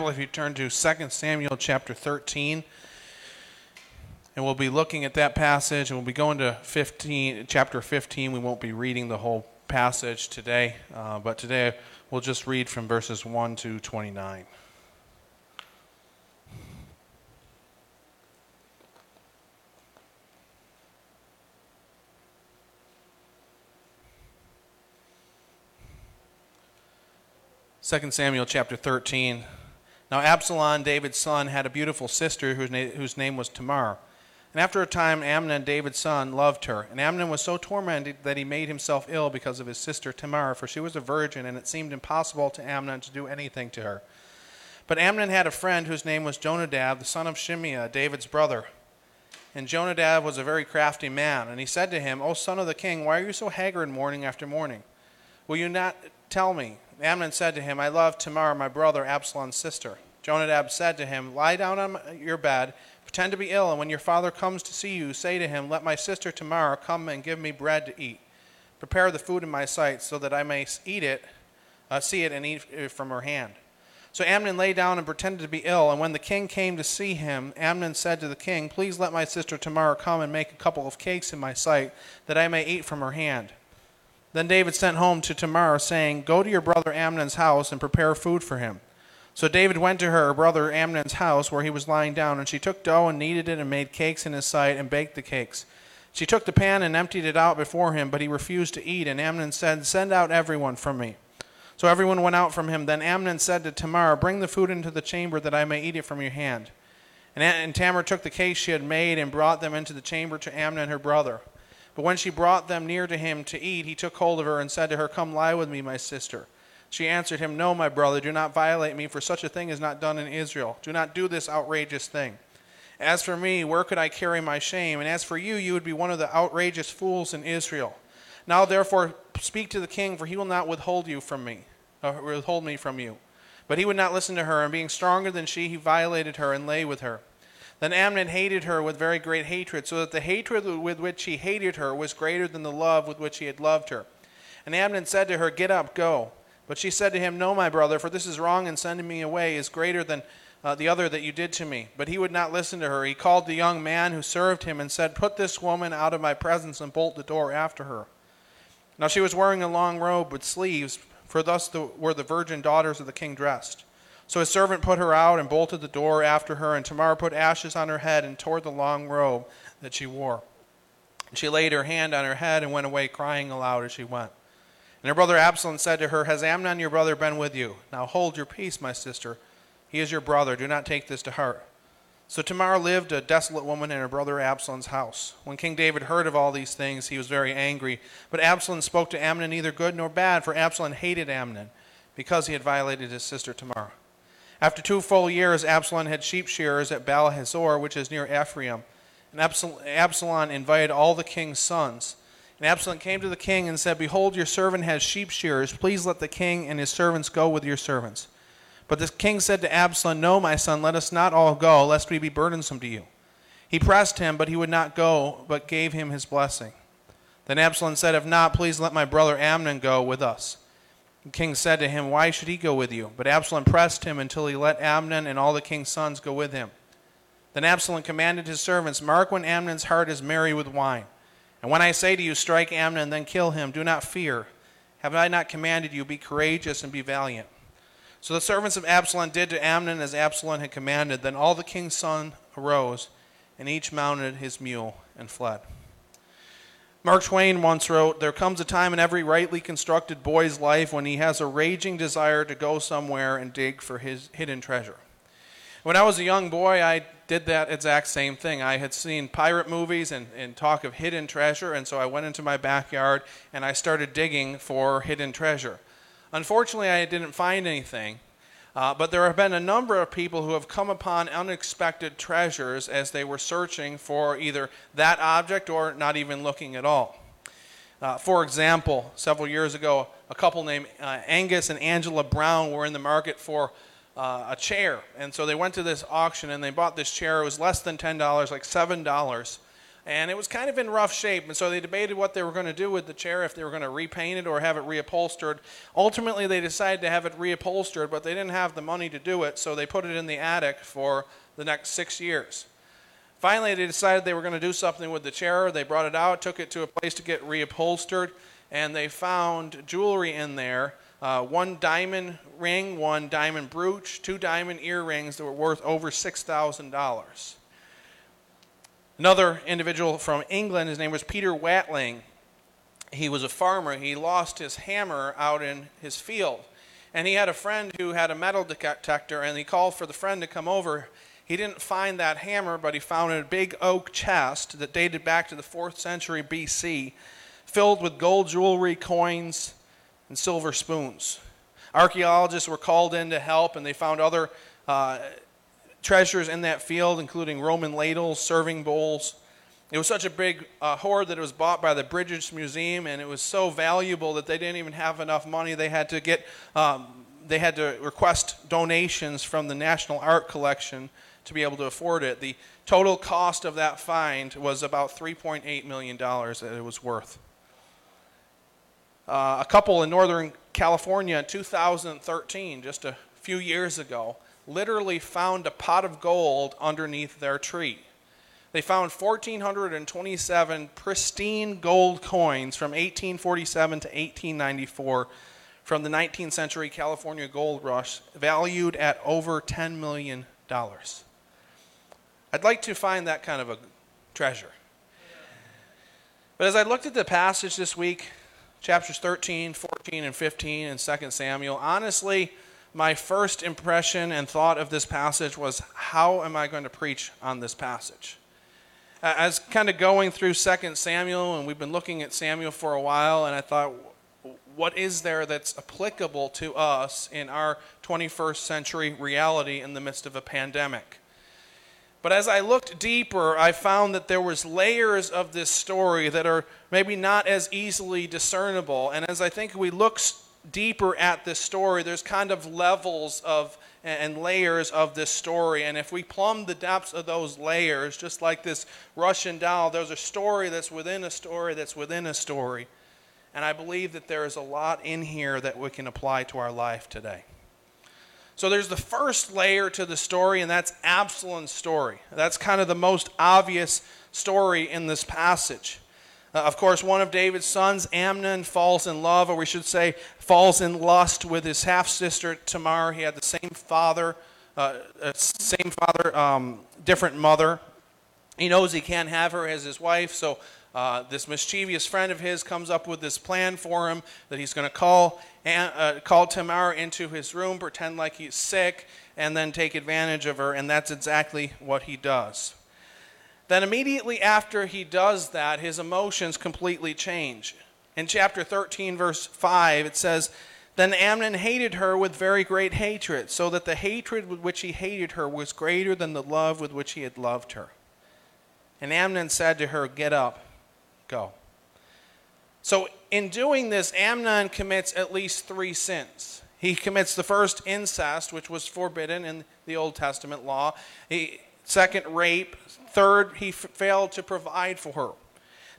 Bible, if you turn to 2 Samuel chapter 13, and we'll be looking at that passage, and we'll be going to 15, chapter 15. We won't be reading the whole passage today, uh, but today we'll just read from verses 1 to 29. 2 Samuel chapter 13. Now Absalom, David's son, had a beautiful sister whose, na- whose name was Tamar. And after a time, Amnon, David's son, loved her. And Amnon was so tormented that he made himself ill because of his sister Tamar, for she was a virgin, and it seemed impossible to Amnon to do anything to her. But Amnon had a friend whose name was Jonadab, the son of Shimeah, David's brother. And Jonadab was a very crafty man. And he said to him, O son of the king, why are you so haggard morning after morning? Will you not tell me? Amnon said to him, I love Tamar, my brother, Absalom's sister. Jonadab said to him, Lie down on your bed, pretend to be ill, and when your father comes to see you, say to him, Let my sister Tamar come and give me bread to eat. Prepare the food in my sight, so that I may eat it, uh, see it, and eat it from her hand. So Amnon lay down and pretended to be ill, and when the king came to see him, Amnon said to the king, Please let my sister Tamar come and make a couple of cakes in my sight, that I may eat from her hand. Then David sent home to Tamar, saying, Go to your brother Amnon's house and prepare food for him. So David went to her brother Amnon's house where he was lying down, and she took dough and kneaded it and made cakes in his sight and baked the cakes. She took the pan and emptied it out before him, but he refused to eat. And Amnon said, Send out everyone from me. So everyone went out from him. Then Amnon said to Tamar, Bring the food into the chamber that I may eat it from your hand. And, Tamar took the cakes she had made and brought them into the chamber to Amnon her brother. But when she brought them near to him to eat, he took hold of her and said to her, Come lie with me, my sister. She answered him, No, my brother, do not violate me, for such a thing is not done in Israel. Do not do this outrageous thing. As for me, where could I carry my shame? And as for you, you would be one of the outrageous fools in Israel. Now therefore speak to the king, for he will not withhold you from me, uh, withhold me from you. But he would not listen to her, and being stronger than she, he violated her and lay with her. Then Amnon hated her with very great hatred, so that the hatred with which he hated her was greater than the love with which he had loved her. And Amnon said to her, Get up, go. But she said to him, No, my brother, for this is wrong, and sending me away is greater than uh, the other that you did to me. But he would not listen to her. He called the young man who served him and said, Put this woman out of my presence and bolt the door after her. Now she was wearing a long robe with sleeves, for thus the, were the virgin daughters of the king dressed. So his servant put her out and bolted the door after her, and Tamar put ashes on her head and tore the long robe that she wore. She laid her hand on her head and went away crying aloud as she went. And her brother Absalom said to her, Has Amnon your brother been with you? Now hold your peace, my sister. He is your brother. Do not take this to heart. So Tamar lived a desolate woman in her brother Absalom's house. When King David heard of all these things, he was very angry. But Absalom spoke to Amnon neither good nor bad, for Absalom hated Amnon because he had violated his sister Tamar. After two full years, Absalom had sheep shearers at Baal Hazor, which is near Ephraim. And Absalom invited all the king's sons. And Absalom came to the king and said, Behold, your servant has sheep shearers. Please let the king and his servants go with your servants. But the king said to Absalom, No, my son, let us not all go, lest we be burdensome to you. He pressed him, but he would not go, but gave him his blessing. Then Absalom said, If not, please let my brother Amnon go with us. The king said to him, Why should he go with you? But Absalom pressed him until he let Amnon and all the king's sons go with him. Then Absalom commanded his servants, Mark when Amnon's heart is merry with wine. And when I say to you, Strike Amnon, then kill him, do not fear. Have I not commanded you, Be courageous and be valiant? So the servants of Absalom did to Amnon as Absalom had commanded. Then all the king's sons arose, and each mounted his mule and fled. Mark Twain once wrote There comes a time in every rightly constructed boy's life when he has a raging desire to go somewhere and dig for his hidden treasure. When I was a young boy, I did that exact same thing. I had seen pirate movies and, and talk of hidden treasure, and so I went into my backyard and I started digging for hidden treasure. Unfortunately, I didn't find anything, uh, but there have been a number of people who have come upon unexpected treasures as they were searching for either that object or not even looking at all. Uh, for example, several years ago, a couple named uh, Angus and Angela Brown were in the market for uh, a chair. And so they went to this auction and they bought this chair. It was less than $10, like $7. And it was kind of in rough shape, and so they debated what they were going to do with the chair, if they were going to repaint it or have it reupholstered. Ultimately, they decided to have it reupholstered, but they didn't have the money to do it, so they put it in the attic for the next six years. Finally, they decided they were going to do something with the chair. They brought it out, took it to a place to get reupholstered, and they found jewelry in there uh, one diamond ring, one diamond brooch, two diamond earrings that were worth over $6,000. Another individual from England, his name was Peter Watling. He was a farmer. He lost his hammer out in his field. And he had a friend who had a metal detector, and he called for the friend to come over. He didn't find that hammer, but he found a big oak chest that dated back to the 4th century BC, filled with gold jewelry, coins, and silver spoons. Archaeologists were called in to help, and they found other uh, treasures in that field, including Roman ladles, serving bowls. It was such a big uh, hoard that it was bought by the British Museum, and it was so valuable that they didn't even have enough money. They had to get, um, they had to request donations from the National Art Collection to be able to afford it. The total cost of that find was about $3.8 million that it was worth. Uh, a couple in Northern California in 2013, just a few years ago, literally found a pot of gold underneath their tree. They found 1,427 pristine gold coins from 1847 to 1894 from the 19th century California gold rush, valued at over $10 million. I'd like to find that kind of a treasure. But as I looked at the passage this week, chapters 13, 14, and 15 in 2 Samuel, honestly, my first impression and thought of this passage was how am I going to preach on this passage? As kind of going through 2 Samuel, and we've been looking at Samuel for a while, and I thought, what is there that's applicable to us in our 21st century reality in the midst of a pandemic? But as I looked deeper, I found that there was layers of this story that are maybe not as easily discernible. And as I think we look deeper at this story, there's kind of levels of and layers of this story. And if we plumb the depths of those layers, just like this Russian doll, there's a story that's within a story that's within a story. And I believe that there is a lot in here that we can apply to our life today. So there's the first layer to the story, and that's Absalom's story. That's kind of the most obvious story in this passage. Uh, of course, one of David's sons, Amnon, falls in love, or we should say, falls in lust with his half sister Tamar. He had the same father, uh, uh, same father, um, different mother. He knows he can't have her as his wife, so uh, this mischievous friend of his comes up with this plan for him that he's going to call uh, call Tamar into his room, pretend like he's sick, and then take advantage of her, and that's exactly what he does. Then immediately after he does that, his emotions completely change. In chapter 13, verse 5, it says, Then Amnon hated her with very great hatred, so that the hatred with which he hated her was greater than the love with which he had loved her. And Amnon said to her, Get up go. So, in doing this, Amnon commits at least three sins. He commits the first incest, which was forbidden in the Old Testament law. He, second, rape. Third, he f- failed to provide for her.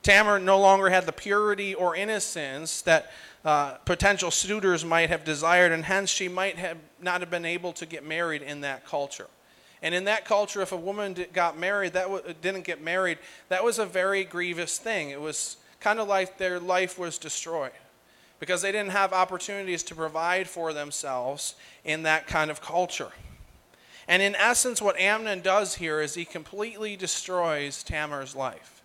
Tamar no longer had the purity or innocence that uh, potential suitors might have desired, and hence she might have not have been able to get married in that culture. And in that culture, if a woman got married, that w- didn't get married, that was a very grievous thing. It was kind of like their life was destroyed because they didn't have opportunities to provide for themselves in that kind of culture. And in essence, what Amnon does here is he completely destroys Tamar's life.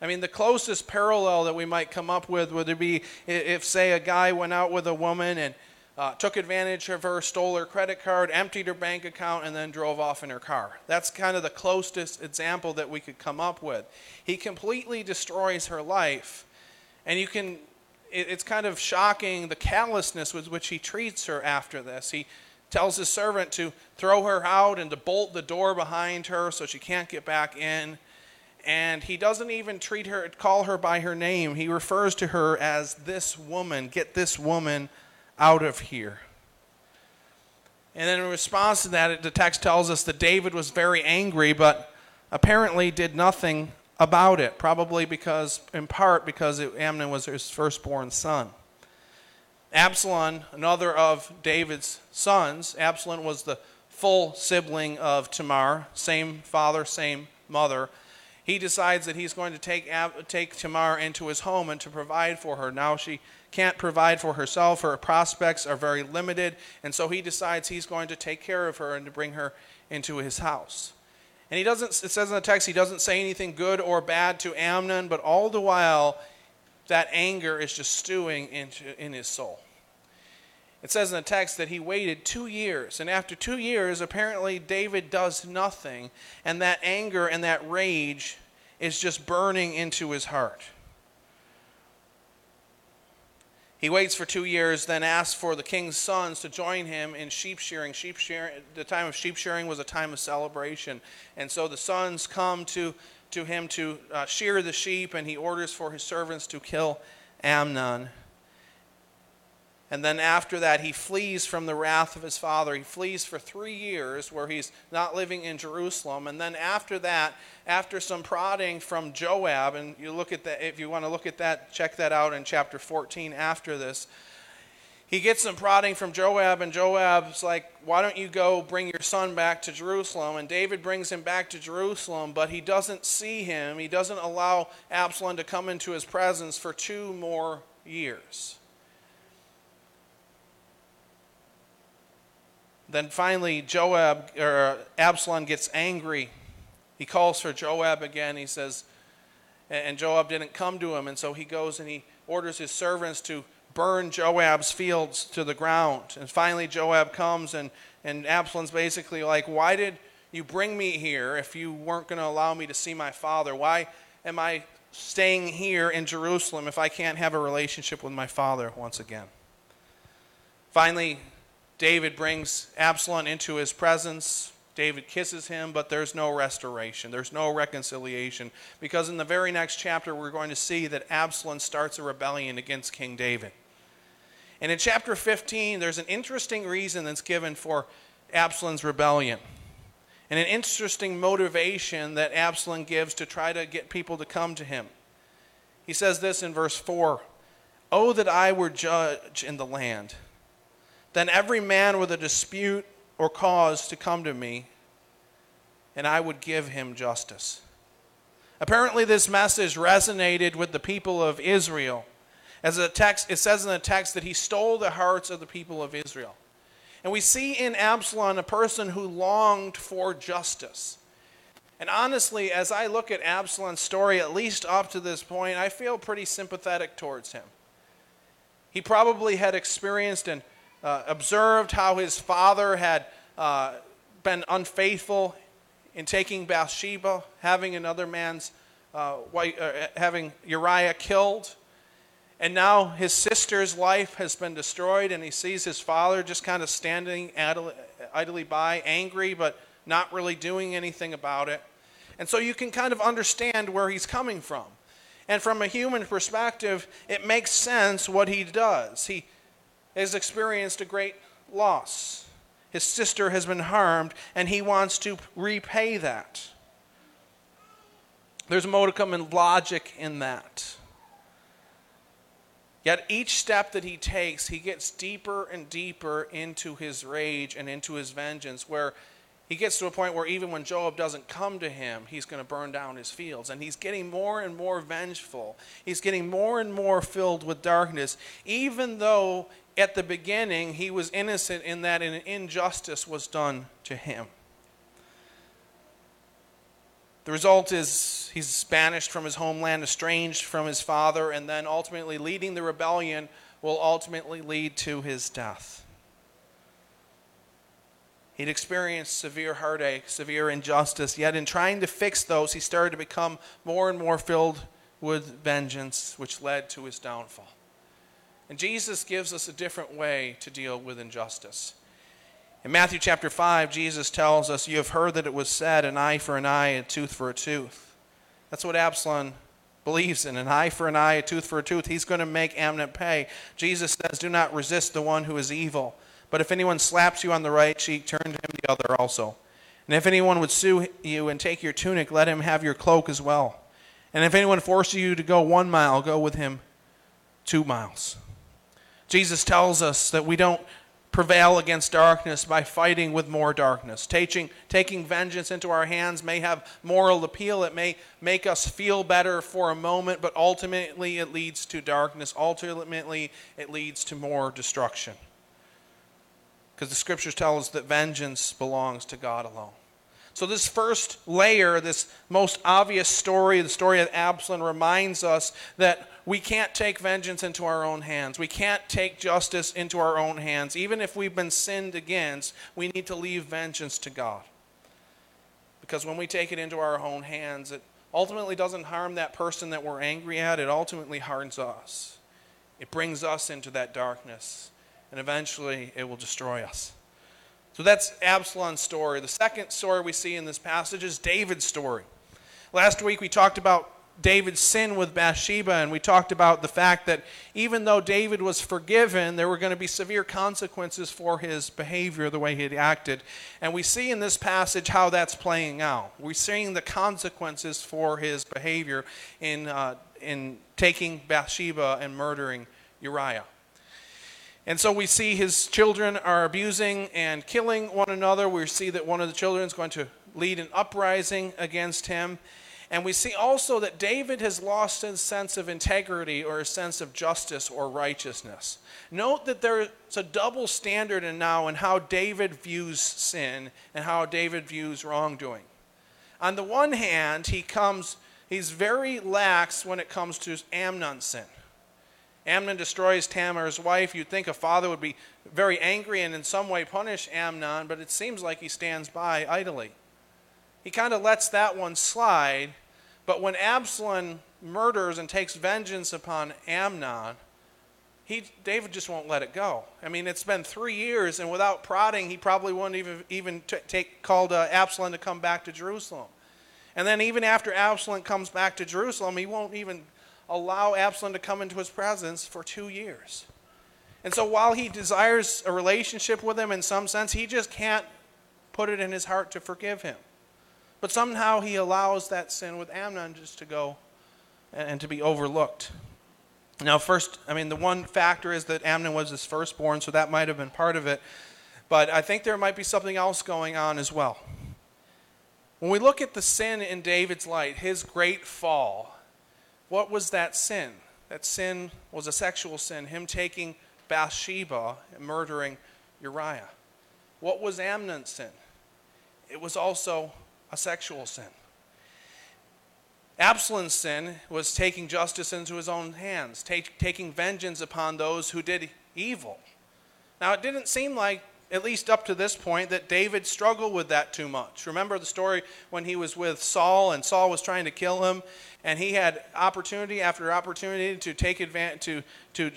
I mean, the closest parallel that we might come up with would be if, say, a guy went out with a woman and uh, took advantage of her, stole her credit card, emptied her bank account, and then drove off in her car. That's kind of the closest example that we could come up with. He completely destroys her life, and you can. It, it's kind of shocking the callousness with which he treats her after this. He tells his servant to throw her out and to bolt the door behind her so she can't get back in. And he doesn't even treat her, call her by her name. He refers to her as this woman. Get this woman out of here. And then in response to that, the text tells us that David was very angry, but apparently did nothing about it, probably because, in part, because it, Amnon was his firstborn son. Absalom, another of David's sons, Absalom was the full sibling of Tamar, same father, same mother. He decides that he's going to take, take Tamar into his home and to provide for her. Now she can't provide for herself, her prospects are very limited, and so he decides he's going to take care of her and to bring her into his house. And he doesn't, it says in the text, he doesn't say anything good or bad to Amnon, but all the while, that anger is just stewing into, in his soul. It says in the text that he waited two years, and after two years, apparently David does nothing, and that anger and that rage is just burning into his heart. He waits for two years, then asks for the king's sons to join him in sheep shearing. Sheep shearing, the time of sheep shearing was a time of celebration, and so the sons come to to him to uh, shear the sheep, and he orders for his servants to kill Amnon. And then after that, he flees from the wrath of his father. He flees for three years where he's not living in Jerusalem. And then after that, after some prodding from Joab, and you look at that, if you want to look at that, check that out in chapter 14 after this. He gets some prodding from Joab, and Joab's like, Why don't you go bring your son back to Jerusalem? And David brings him back to Jerusalem, but he doesn't see him. He doesn't allow Absalom to come into his presence for two more years. Then finally, Joab or uh, Absalom gets angry. He calls for Joab again. He says, and Joab didn't come to him, and so he goes and he orders his servants to burn Joab's fields to the ground. And finally, Joab comes, and, and Absalom's basically like, Why did you bring me here if you weren't going to allow me to see my father? Why am I staying here in Jerusalem if I can't have a relationship with my father once again? Finally, David brings Absalom into his presence. David kisses him, but there's no restoration. There's no reconciliation. Because in the very next chapter, we're going to see that Absalom starts a rebellion against King David. And in chapter 15, there's an interesting reason that's given for Absalom's rebellion. And an interesting motivation that Absalom gives to try to get people to come to him. He says this in verse 4 Oh, that I were judge in the land then every man with a dispute or cause to come to me, and I would give him justice. Apparently, this message resonated with the people of Israel. As a text, it says in the text that he stole the hearts of the people of Israel. And we see in Absalom a person who longed for justice. And honestly, as I look at Absalom's story, at least up to this point, I feel pretty sympathetic towards him. He probably had experienced and uh, observed how his father had uh, been unfaithful in taking Bathsheba, having another man's uh, wife, uh, having Uriah killed. And now his sister's life has been destroyed, and he sees his father just kind of standing idly by, angry, but not really doing anything about it. And so you can kind of understand where he's coming from. And from a human perspective, it makes sense what he does. He, has experienced a great loss. His sister has been harmed, and he wants to repay that. There's a modicum in logic in that. Yet each step that he takes, he gets deeper and deeper into his rage and into his vengeance, where he gets to a point where even when Joab doesn't come to him, he's going to burn down his fields. And he's getting more and more vengeful. He's getting more and more filled with darkness, even though at the beginning he was innocent in that an injustice was done to him. The result is he's banished from his homeland, estranged from his father, and then ultimately leading the rebellion will ultimately lead to his death. He'd experienced severe heartache, severe injustice, yet in trying to fix those, he started to become more and more filled with vengeance, which led to his downfall. And Jesus gives us a different way to deal with injustice. In Matthew chapter 5, Jesus tells us, You have heard that it was said, an eye for an eye, a tooth for a tooth. That's what Absalom believes in an eye for an eye, a tooth for a tooth. He's going to make Amnon pay. Jesus says, Do not resist the one who is evil. But if anyone slaps you on the right cheek, turn to him the other also. And if anyone would sue you and take your tunic, let him have your cloak as well. And if anyone forces you to go one mile, go with him two miles. Jesus tells us that we don't prevail against darkness by fighting with more darkness. Taking, taking vengeance into our hands may have moral appeal. It may make us feel better for a moment, but ultimately it leads to darkness. Ultimately, it leads to more destruction. Because the scriptures tell us that vengeance belongs to God alone. So, this first layer, this most obvious story, the story of Absalom, reminds us that we can't take vengeance into our own hands. We can't take justice into our own hands. Even if we've been sinned against, we need to leave vengeance to God. Because when we take it into our own hands, it ultimately doesn't harm that person that we're angry at, it ultimately harms us. It brings us into that darkness, and eventually it will destroy us. So that's Absalom's story. The second story we see in this passage is David's story. Last week we talked about David's sin with Bathsheba, and we talked about the fact that even though David was forgiven, there were going to be severe consequences for his behavior, the way he had acted. And we see in this passage how that's playing out. We're seeing the consequences for his behavior in, uh, in taking Bathsheba and murdering Uriah. And so we see his children are abusing and killing one another. We see that one of the children is going to lead an uprising against him. And we see also that David has lost his sense of integrity or a sense of justice or righteousness. Note that there's a double standard in now in how David views sin and how David views wrongdoing. On the one hand, he comes, he's very lax when it comes to Amnon's sin. Amnon destroys Tamar's wife. You'd think a father would be very angry and in some way punish Amnon, but it seems like he stands by idly. He kind of lets that one slide, but when Absalom murders and takes vengeance upon Amnon, he, David just won't let it go. I mean, it's been three years, and without prodding, he probably wouldn't even, even t- take, called uh, Absalom to come back to Jerusalem. And then, even after Absalom comes back to Jerusalem, he won't even allow Absalom to come into his presence for two years. And so while he desires a relationship with him in some sense, he just can't put it in his heart to forgive him. But somehow he allows that sin with Amnon just to go and, to be overlooked. Now, first, I mean, the one factor is that Amnon was his firstborn, so that might have been part of it. But I think there might be something else going on as well. When we look at the sin in David's light, his great fall, what was that sin? That sin was a sexual sin, him taking Bathsheba and murdering Uriah. What was Amnon's sin? It was also a sexual sin. Absalom's sin was taking justice into his own hands, take, taking vengeance upon those who did evil. Now, it didn't seem like at least up to this point, that David struggled with that too much. Remember the story when he was with Saul and Saul was trying to kill him, and he had opportunity after opportunity to take advantage, to, to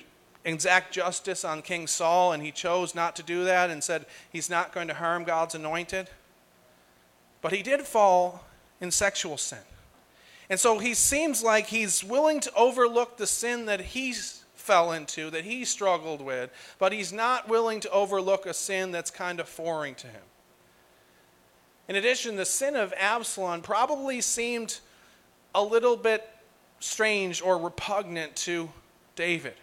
exact justice on King Saul, and he chose not to do that and said he's not going to harm God's anointed. But he did fall in sexual sin. And so he seems like he's willing to overlook the sin that he's fell into, that he struggled with, but he's not willing to overlook a sin that's kind of foreign to him. In addition, the sin of Absalom probably seemed a little bit strange or repugnant to David.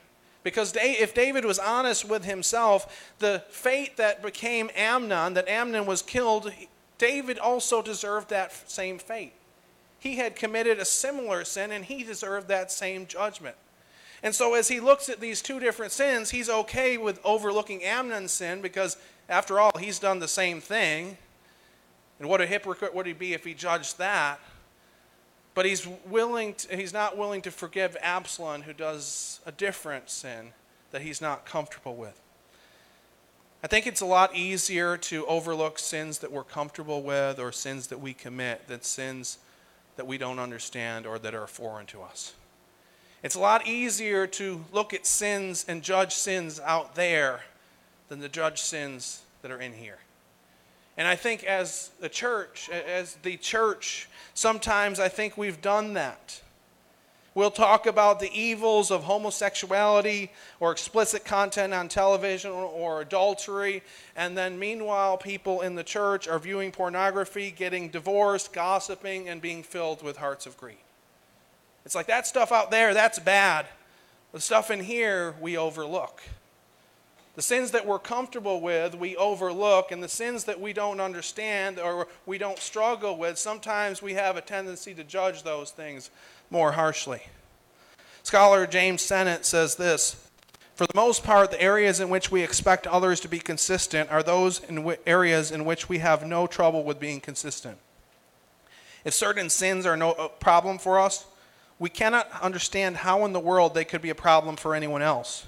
Because if David was honest with himself, the fate that became Amnon, that Amnon was killed, David also deserved that same fate. He had committed a similar sin and he deserved that same judgment. And so, as he looks at these two different sins, he's okay with overlooking Amnon's sin because, after all, he's done the same thing. And what a hypocrite would he be if he judged that? But he's, willing to, he's not willing to forgive Absalom, who does a different sin that he's not comfortable with. I think it's a lot easier to overlook sins that we're comfortable with or sins that we commit than sins that we don't understand or that are foreign to us. It's a lot easier to look at sins and judge sins out there than to judge sins that are in here. And I think as the church, as the church, sometimes I think we've done that. We'll talk about the evils of homosexuality or explicit content on television or adultery, and then meanwhile, people in the church are viewing pornography, getting divorced, gossiping, and being filled with hearts of greed. It's like that stuff out there, that's bad. The stuff in here, we overlook. The sins that we're comfortable with, we overlook, and the sins that we don't understand or we don't struggle with, sometimes we have a tendency to judge those things more harshly. Scholar James Sennett says this For the most part, the areas in which we expect others to be consistent are those in w- areas in which we have no trouble with being consistent. If certain sins are no problem for us, we cannot understand how in the world they could be a problem for anyone else.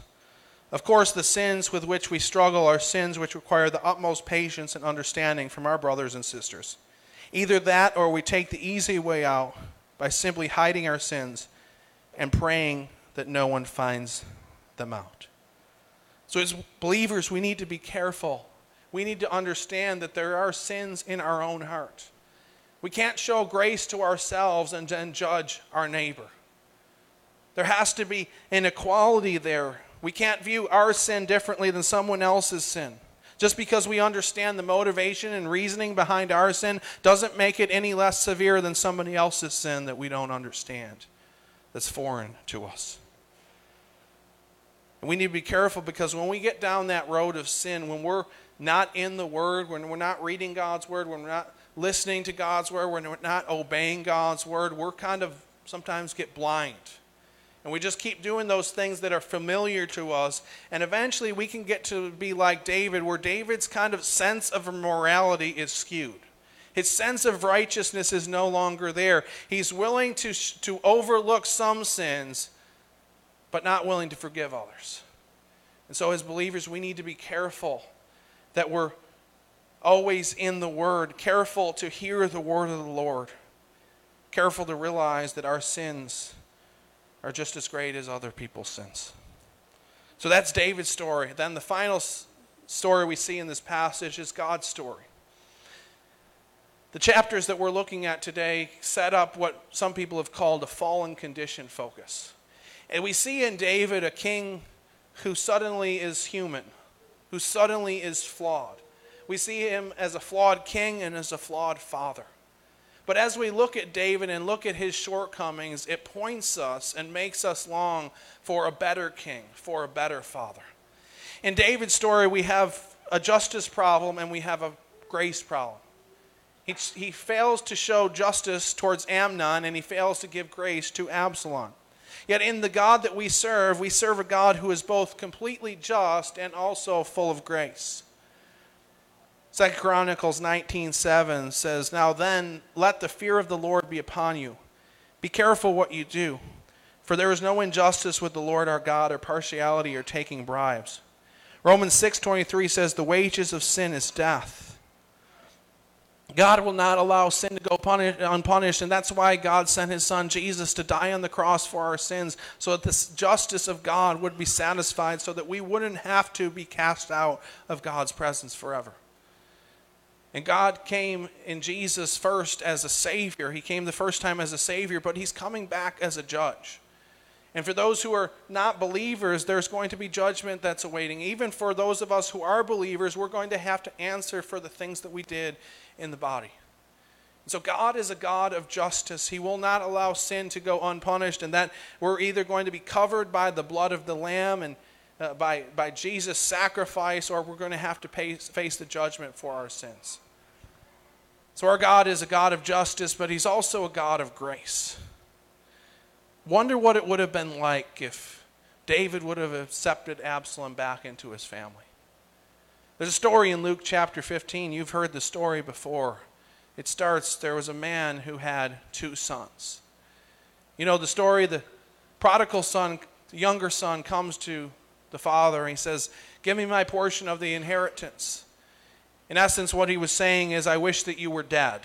Of course, the sins with which we struggle are sins which require the utmost patience and understanding from our brothers and sisters. Either that or we take the easy way out by simply hiding our sins and praying that no one finds them out. So, as believers, we need to be careful. We need to understand that there are sins in our own heart. We can't show grace to ourselves and then judge our neighbor. There has to be an equality there we can't view our sin differently than someone else's sin. Just because we understand the motivation and reasoning behind our sin doesn't make it any less severe than somebody else's sin that we don't understand, that's foreign to us. And we need to be careful because when we get down that road of sin, when we're not in the Word, when we're not reading God's Word, when we're not listening to God's Word, we're not obeying God's Word, we're kind of sometimes get blind and we just keep doing those things that are familiar to us. And eventually we can get to be like David, where David's kind of sense of morality is skewed. His sense of righteousness is no longer there. He's willing to, to overlook some sins, but not willing to forgive others. And so, as believers, we need to be careful that we're always in the Word, careful to hear the Word of the Lord, careful to realize that our sins are just as great as other people's sins. So that's David's story. Then the final story we see in this passage is God's story. The chapters that we're looking at today set up what some people have called a fallen condition focus. And we see in David a king who suddenly is human, who suddenly is flawed. We see him as a flawed king and as a flawed father. But as we look at David and look at his shortcomings, it points us and makes us long for a better king, for a better father. In David's story, we have a justice problem and we have a grace problem. He, he fails to show justice towards Amnon and he fails to give grace to Absalom. Yet in the God that we serve, we serve a God who is both completely just and also full of grace. Second Chronicles 19:7 says, "Now then, let the fear of the Lord be upon you. Be careful what you do, for there is no injustice with the Lord our God or partiality or taking bribes." Romans 6:23 says, "The wages of sin is death." God will not allow sin to go unpunished, and that's why God sent his son Jesus to die on the cross for our sins, so that the justice of God would be satisfied, so that we wouldn't have to be cast out of God's presence forever. And God came in Jesus first as a Savior. He came the first time as a Savior, but He's coming back as a judge. And for those who are not believers, there's going to be judgment that's awaiting. Even for those of us who are believers, we're going to have to answer for the things that we did in the body. And so God is a God of justice. He will not allow sin to go unpunished, and that we're either going to be covered by the blood of the Lamb and uh, by, by Jesus' sacrifice, or we're going to have to pay, face the judgment for our sins. So, our God is a God of justice, but He's also a God of grace. Wonder what it would have been like if David would have accepted Absalom back into his family. There's a story in Luke chapter 15. You've heard the story before. It starts there was a man who had two sons. You know the story the prodigal son, the younger son, comes to the father and he says, Give me my portion of the inheritance. In essence, what he was saying is, I wish that you were dead.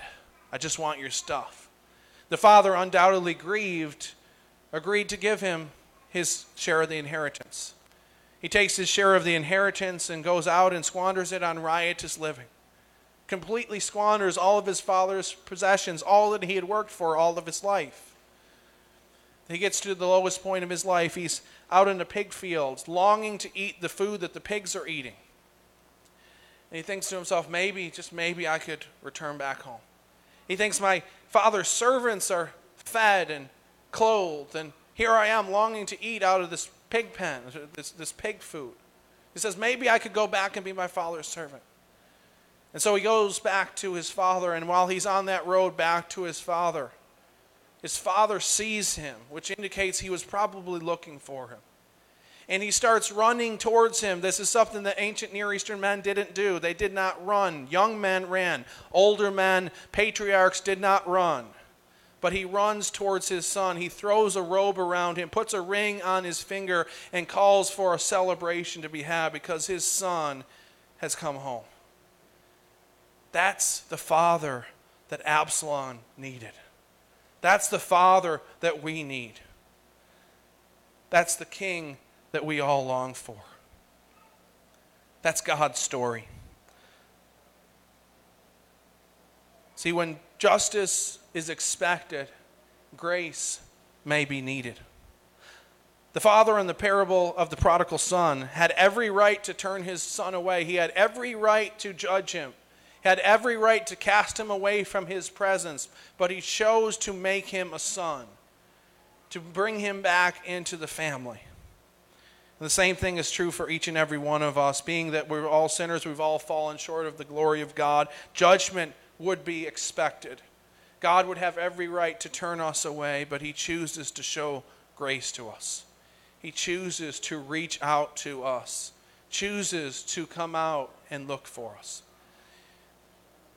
I just want your stuff. The father, undoubtedly grieved, agreed to give him his share of the inheritance. He takes his share of the inheritance and goes out and squanders it on riotous living. Completely squanders all of his father's possessions, all that he had worked for all of his life. He gets to the lowest point of his life. He's out in the pig fields, longing to eat the food that the pigs are eating. And he thinks to himself, maybe, just maybe, I could return back home. He thinks my father's servants are fed and clothed, and here I am longing to eat out of this pig pen, this, this pig food. He says, Maybe I could go back and be my father's servant. And so he goes back to his father, and while he's on that road back to his father, his father sees him, which indicates he was probably looking for him. And he starts running towards him. This is something that ancient Near Eastern men didn't do. They did not run. Young men ran, older men, patriarchs did not run. But he runs towards his son. He throws a robe around him, puts a ring on his finger, and calls for a celebration to be had because his son has come home. That's the father that Absalom needed. That's the father that we need. That's the king that we all long for. That's God's story. See, when justice is expected, grace may be needed. The father in the parable of the prodigal son had every right to turn his son away. He had every right to judge him had every right to cast him away from his presence, but he chose to make him a son, to bring him back into the family. The same thing is true for each and every one of us, being that we're all sinners, we've all fallen short of the glory of God. Judgment would be expected. God would have every right to turn us away, but he chooses to show grace to us. He chooses to reach out to us, chooses to come out and look for us.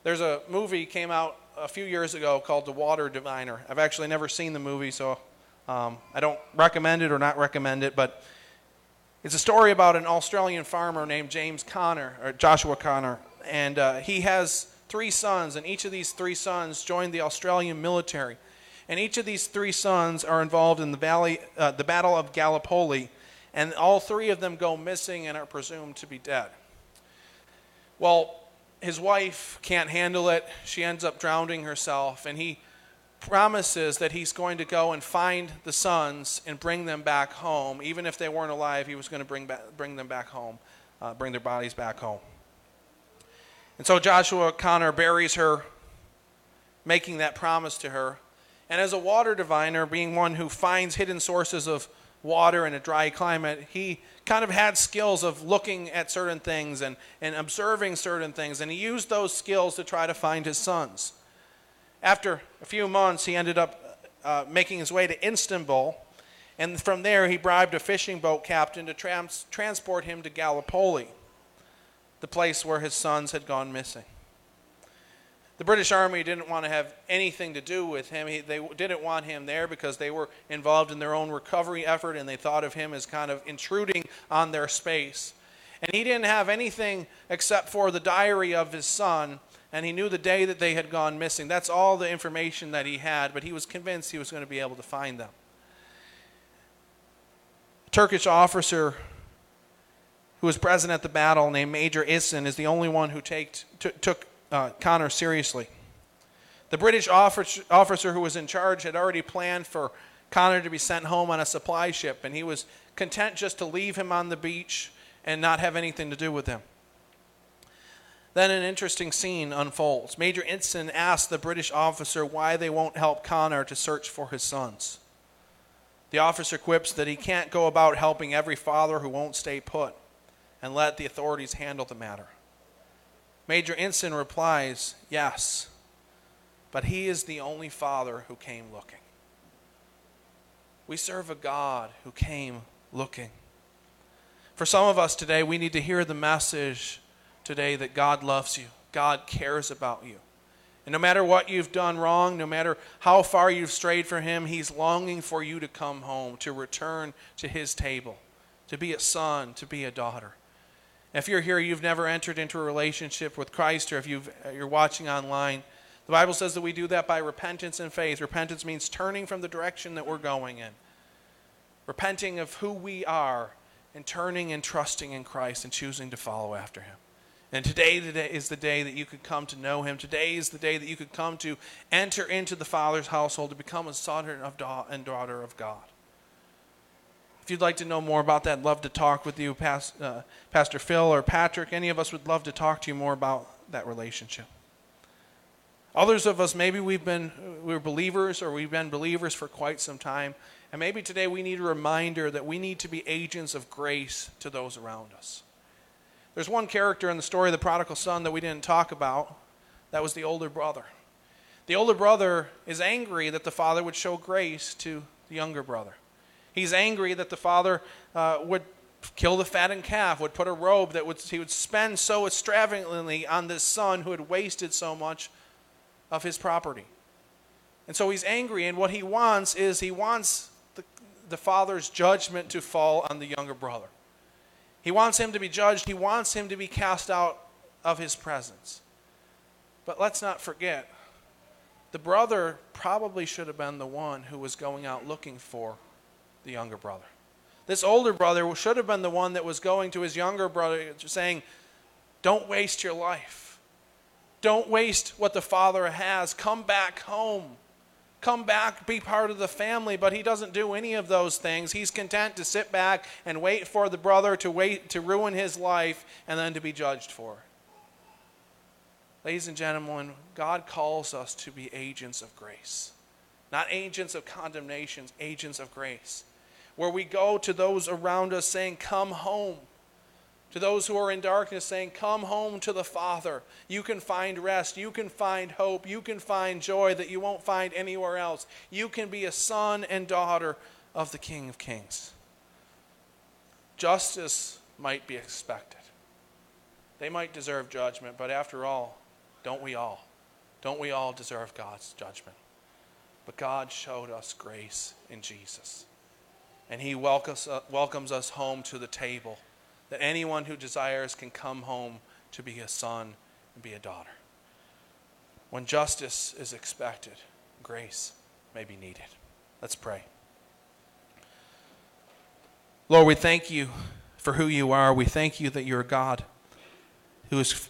There's a movie came out a few years ago called The Water Diviner. I've actually never seen the movie, so um, I don't recommend it or not recommend it, but it's a story about an Australian farmer named James Connor, or Joshua Connor, and uh, he has three sons, and each of these three sons joined the Australian military. And each of these three sons are involved in the, valley, uh, the Battle of Gallipoli, and all three of them go missing and are presumed to be dead. Well, his wife can't handle it. She ends up drowning herself, and he promises that he's going to go and find the sons and bring them back home. Even if they weren't alive, he was going to bring, back, bring them back home, uh, bring their bodies back home. And so Joshua Connor buries her, making that promise to her. And as a water diviner, being one who finds hidden sources of water in a dry climate, he kind of had skills of looking at certain things and, and observing certain things, and he used those skills to try to find his sons. After a few months, he ended up uh, making his way to Istanbul, and from there, he bribed a fishing boat captain to trans- transport him to Gallipoli, the place where his sons had gone missing. The British Army didn't want to have anything to do with him. He, they didn't want him there because they were involved in their own recovery effort and they thought of him as kind of intruding on their space. And he didn't have anything except for the diary of his son, and he knew the day that they had gone missing. That's all the information that he had, but he was convinced he was going to be able to find them. A Turkish officer who was present at the battle, named Major Isin, is the only one who take, t- took uh, Connor seriously. The British officer who was in charge had already planned for Connor to be sent home on a supply ship, and he was content just to leave him on the beach and not have anything to do with him. Then an interesting scene unfolds. Major Isin asks the British officer why they won't help Connor to search for his sons. The officer quips that he can't go about helping every father who won't stay put and let the authorities handle the matter. Major Isin replies, Yes, but he is the only father who came looking. We serve a God who came looking. For some of us today, we need to hear the message today that God loves you, God cares about you. And no matter what you've done wrong, no matter how far you've strayed from Him, He's longing for you to come home, to return to His table, to be a son, to be a daughter. If you're here, you've never entered into a relationship with Christ, or if you are watching online, the Bible says that we do that by repentance and faith. Repentance means turning from the direction that we're going in, repenting of who we are, and turning and trusting in Christ and choosing to follow after Him. And today, today is the day that you could come to know Him. Today is the day that you could come to enter into the Father's household to become a son and daughter of God. If you'd like to know more about that, love to talk with you, uh, Pastor Phil or Patrick. Any of us would love to talk to you more about that relationship. Others of us, maybe we've been we're believers or we've been believers for quite some time. And maybe today we need a reminder that we need to be agents of grace to those around us. There's one character in the story of the prodigal son that we didn't talk about. That was the older brother. The older brother is angry that the father would show grace to the younger brother. He's angry that the father uh, would kill the fattened calf, would put a robe that would, he would spend so extravagantly on this son who had wasted so much of his property. And so he's angry, and what he wants is he wants the, the father's judgment to fall on the younger brother. He wants him to be judged, he wants him to be cast out of his presence. But let's not forget, the brother probably should have been the one who was going out looking for the younger brother. This older brother should have been the one that was going to his younger brother saying, Don't waste your life. Don't waste what the father has. Come back home. Come back, be part of the family. But he doesn't do any of those things. He's content to sit back and wait for the brother to wait to ruin his life and then to be judged for. Ladies and gentlemen, God calls us to be agents of grace. Not agents of condemnation, agents of grace. Where we go to those around us saying, Come home. To those who are in darkness, saying, Come home to the Father. You can find rest. You can find hope. You can find joy that you won't find anywhere else. You can be a son and daughter of the King of Kings. Justice might be expected. They might deserve judgment, but after all, don't we all? Don't we all deserve God's judgment? But God showed us grace in Jesus. And He welcomes, uh, welcomes us home to the table, that anyone who desires can come home to be a son and be a daughter. When justice is expected, grace may be needed. Let's pray. Lord, we thank you for who you are. We thank you that you're a God who is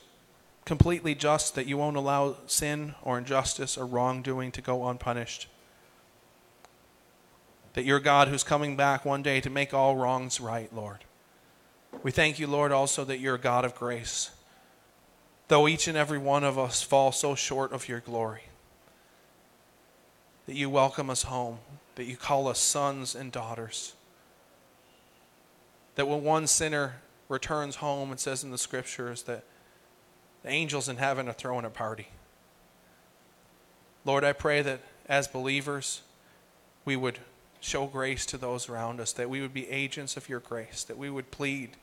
completely just, that you won't allow sin or injustice or wrongdoing to go unpunished. That you're God who's coming back one day to make all wrongs right, Lord. We thank you, Lord, also that you're a God of grace. Though each and every one of us fall so short of your glory, that you welcome us home, that you call us sons and daughters. That when one sinner returns home, it says in the scriptures that the angels in heaven are throwing a party. Lord, I pray that as believers, we would show grace to those around us, that we would be agents of your grace, that we would plead,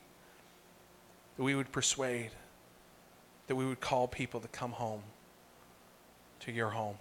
that we would persuade, that we would call people to come home to your home.